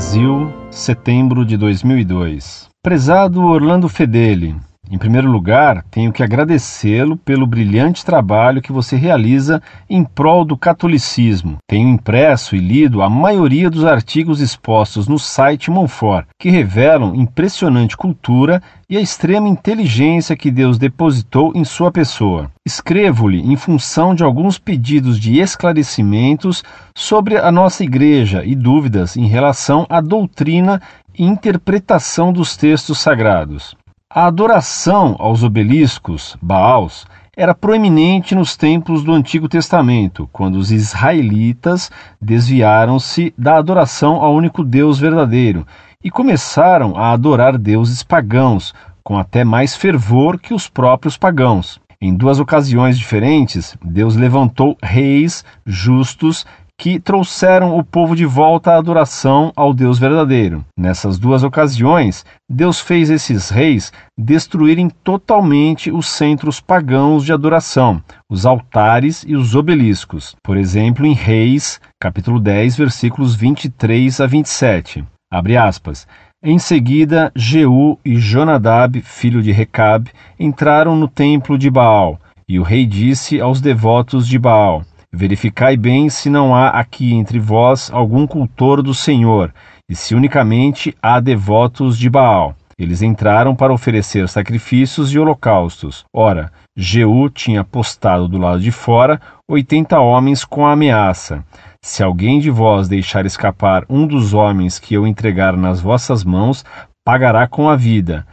Brasil, setembro de 2002. Prezado Orlando Fedeli, em primeiro lugar, tenho que agradecê-lo pelo brilhante trabalho que você realiza em prol do catolicismo. Tenho impresso e lido a maioria dos artigos expostos no site Monfort, que revelam impressionante cultura e a extrema inteligência que Deus depositou em sua pessoa. Escrevo-lhe em função de alguns pedidos de esclarecimentos sobre a nossa igreja e dúvidas em relação à doutrina e interpretação dos textos sagrados. A adoração aos obeliscos, Baals, era proeminente nos templos do Antigo Testamento, quando os israelitas desviaram-se da adoração ao único Deus verdadeiro e começaram a adorar deuses pagãos, com até mais fervor que os próprios pagãos. Em duas ocasiões diferentes, Deus levantou reis justos que trouxeram o povo de volta à adoração ao Deus verdadeiro. Nessas duas ocasiões, Deus fez esses reis destruírem totalmente os centros pagãos de adoração, os altares e os obeliscos. Por exemplo, em Reis, capítulo 10, versículos 23 a 27. Abre aspas. Em seguida, Jeú e Jonadab, filho de Recabe, entraram no templo de Baal, e o rei disse aos devotos de Baal: Verificai bem se não há aqui entre vós algum cultor do Senhor, e se unicamente há devotos de Baal. Eles entraram para oferecer sacrifícios e holocaustos. Ora, Jeú tinha postado do lado de fora oitenta homens com a ameaça: Se alguém de vós deixar escapar um dos homens que eu entregar nas vossas mãos, pagará com a vida.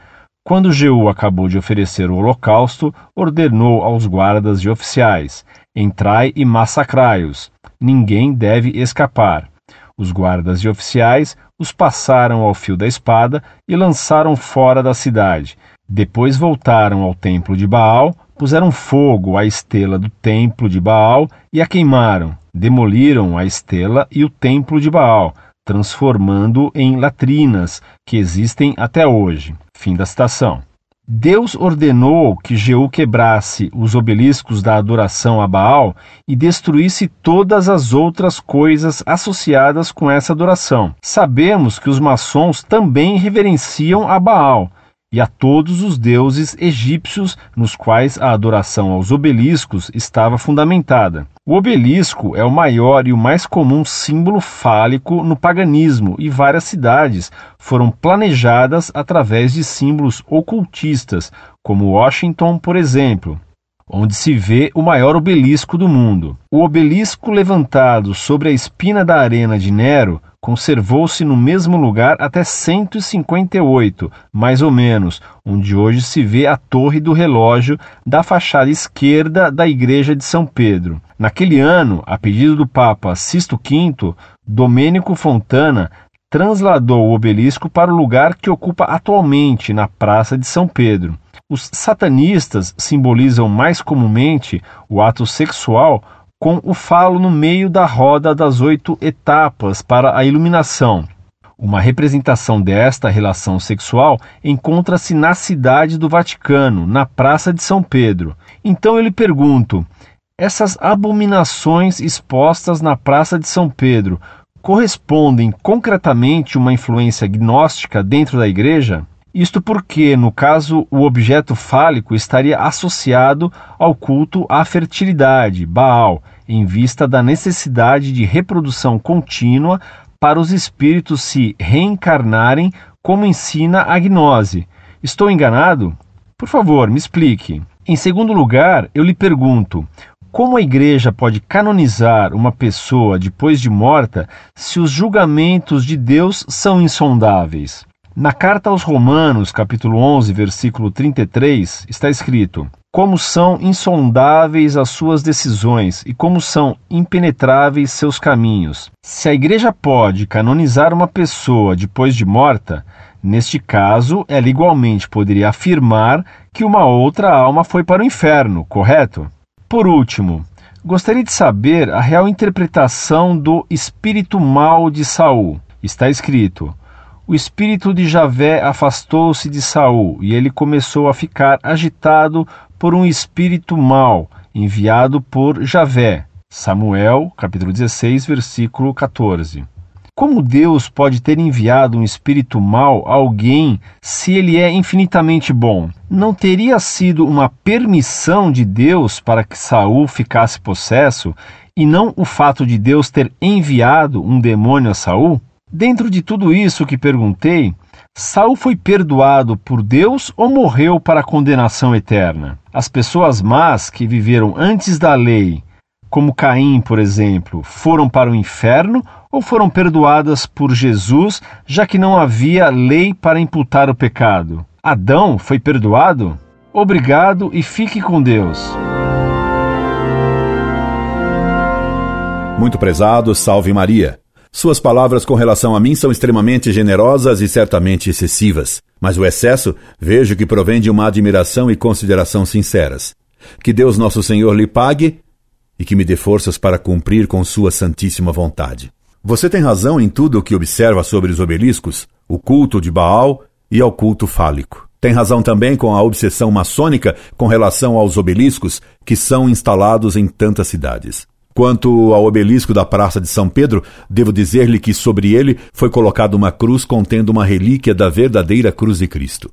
Quando Jeú acabou de oferecer o holocausto, ordenou aos guardas e oficiais: Entrai e massacrai-os. Ninguém deve escapar. Os guardas e oficiais os passaram ao fio da espada e lançaram fora da cidade. Depois voltaram ao templo de Baal, puseram fogo à estela do templo de Baal e a queimaram. Demoliram a estela e o templo de Baal, transformando em latrinas que existem até hoje. Fim da citação. Deus ordenou que Jeú quebrasse os obeliscos da adoração a Baal e destruísse todas as outras coisas associadas com essa adoração. Sabemos que os maçons também reverenciam a Baal, e a todos os deuses egípcios nos quais a adoração aos obeliscos estava fundamentada. O obelisco é o maior e o mais comum símbolo fálico no paganismo e várias cidades foram planejadas através de símbolos ocultistas, como Washington, por exemplo onde se vê o maior obelisco do mundo. O obelisco levantado sobre a espina da arena de Nero conservou-se no mesmo lugar até 158, mais ou menos, onde hoje se vê a torre do relógio da fachada esquerda da igreja de São Pedro. Naquele ano, a pedido do Papa Sisto V, Domênico Fontana transladou o obelisco para o lugar que ocupa atualmente na Praça de São Pedro. Os satanistas simbolizam mais comumente o ato sexual com o falo no meio da roda das oito etapas para a iluminação. Uma representação desta relação sexual encontra-se na cidade do Vaticano, na Praça de São Pedro. Então eu lhe pergunto: essas abominações expostas na Praça de São Pedro correspondem concretamente a uma influência gnóstica dentro da igreja? Isto porque, no caso, o objeto fálico estaria associado ao culto à fertilidade, Baal, em vista da necessidade de reprodução contínua para os espíritos se reencarnarem, como ensina a gnose. Estou enganado? Por favor, me explique. Em segundo lugar, eu lhe pergunto: como a igreja pode canonizar uma pessoa depois de morta se os julgamentos de Deus são insondáveis? Na carta aos Romanos, capítulo 11, versículo 33, está escrito: Como são insondáveis as suas decisões e como são impenetráveis seus caminhos. Se a igreja pode canonizar uma pessoa depois de morta, neste caso, ela igualmente poderia afirmar que uma outra alma foi para o inferno, correto? Por último, gostaria de saber a real interpretação do espírito mal de Saul. Está escrito: o espírito de Javé afastou-se de Saul, e ele começou a ficar agitado por um espírito mau, enviado por Javé. Samuel, capítulo 16, versículo 14. Como Deus pode ter enviado um espírito mau a alguém se ele é infinitamente bom? Não teria sido uma permissão de Deus para que Saul ficasse possesso e não o fato de Deus ter enviado um demônio a Saul? Dentro de tudo isso que perguntei, Saul foi perdoado por Deus ou morreu para a condenação eterna? As pessoas más que viveram antes da lei, como Caim, por exemplo, foram para o inferno ou foram perdoadas por Jesus, já que não havia lei para imputar o pecado? Adão foi perdoado? Obrigado e fique com Deus. Muito prezado, salve Maria. Suas palavras com relação a mim são extremamente generosas e certamente excessivas, mas o excesso vejo que provém de uma admiração e consideração sinceras. Que Deus Nosso Senhor lhe pague e que me dê forças para cumprir com Sua santíssima vontade. Você tem razão em tudo o que observa sobre os obeliscos, o culto de Baal e ao culto fálico. Tem razão também com a obsessão maçônica com relação aos obeliscos que são instalados em tantas cidades. Quanto ao obelisco da Praça de São Pedro, devo dizer-lhe que sobre ele foi colocada uma cruz contendo uma relíquia da verdadeira cruz de Cristo.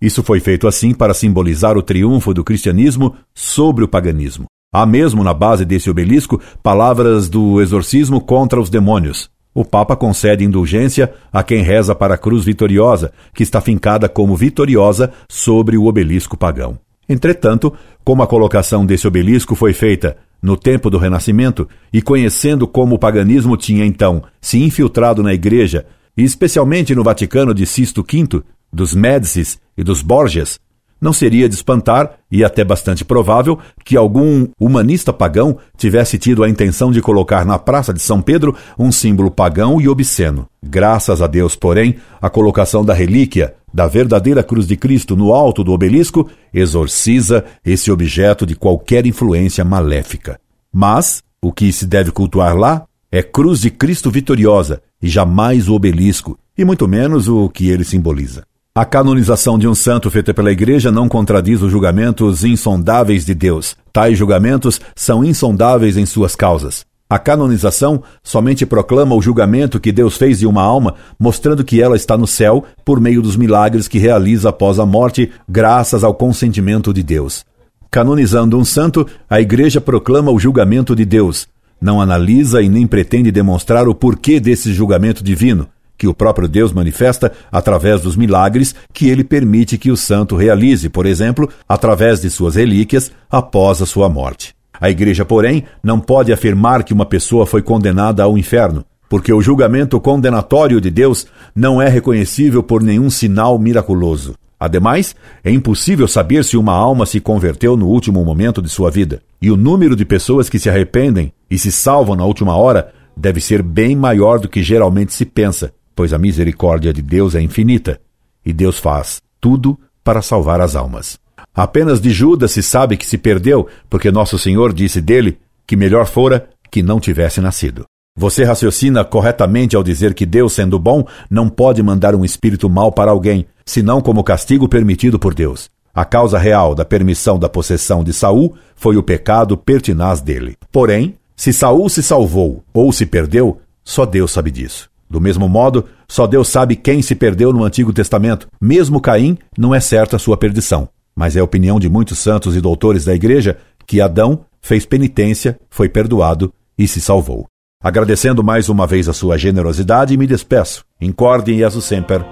Isso foi feito assim para simbolizar o triunfo do cristianismo sobre o paganismo. Há mesmo na base desse obelisco palavras do exorcismo contra os demônios. O Papa concede indulgência a quem reza para a cruz vitoriosa, que está fincada como vitoriosa sobre o obelisco pagão. Entretanto, como a colocação desse obelisco foi feita no tempo do Renascimento, e conhecendo como o paganismo tinha então se infiltrado na Igreja, e especialmente no Vaticano de Sisto V, dos Médicis e dos Borgias, não seria de espantar, e até bastante provável, que algum humanista pagão tivesse tido a intenção de colocar na Praça de São Pedro um símbolo pagão e obsceno. Graças a Deus, porém, a colocação da relíquia da verdadeira cruz de Cristo no alto do obelisco exorciza esse objeto de qualquer influência maléfica. Mas o que se deve cultuar lá é cruz de Cristo vitoriosa e jamais o obelisco, e muito menos o que ele simboliza. A canonização de um santo feita pela Igreja não contradiz os julgamentos insondáveis de Deus. Tais julgamentos são insondáveis em suas causas. A canonização somente proclama o julgamento que Deus fez de uma alma, mostrando que ela está no céu por meio dos milagres que realiza após a morte, graças ao consentimento de Deus. Canonizando um santo, a Igreja proclama o julgamento de Deus. Não analisa e nem pretende demonstrar o porquê desse julgamento divino que o próprio Deus manifesta através dos milagres que ele permite que o santo realize, por exemplo, através de suas relíquias após a sua morte. A Igreja, porém, não pode afirmar que uma pessoa foi condenada ao inferno, porque o julgamento condenatório de Deus não é reconhecível por nenhum sinal miraculoso. Ademais, é impossível saber se uma alma se converteu no último momento de sua vida. E o número de pessoas que se arrependem e se salvam na última hora deve ser bem maior do que geralmente se pensa, pois a misericórdia de Deus é infinita, e Deus faz tudo para salvar as almas. Apenas de Judas se sabe que se perdeu, porque nosso Senhor disse dele que melhor fora que não tivesse nascido. Você raciocina corretamente ao dizer que Deus, sendo bom, não pode mandar um espírito mau para alguém, senão como castigo permitido por Deus. A causa real da permissão da possessão de Saul foi o pecado pertinaz dele. Porém, se Saul se salvou ou se perdeu, só Deus sabe disso. Do mesmo modo, só Deus sabe quem se perdeu no Antigo Testamento. Mesmo Caim, não é certa a sua perdição. Mas é a opinião de muitos santos e doutores da Igreja que Adão fez penitência, foi perdoado e se salvou. Agradecendo mais uma vez a sua generosidade, me despeço. Incorde e aso sempre,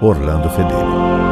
Orlando Fedeli.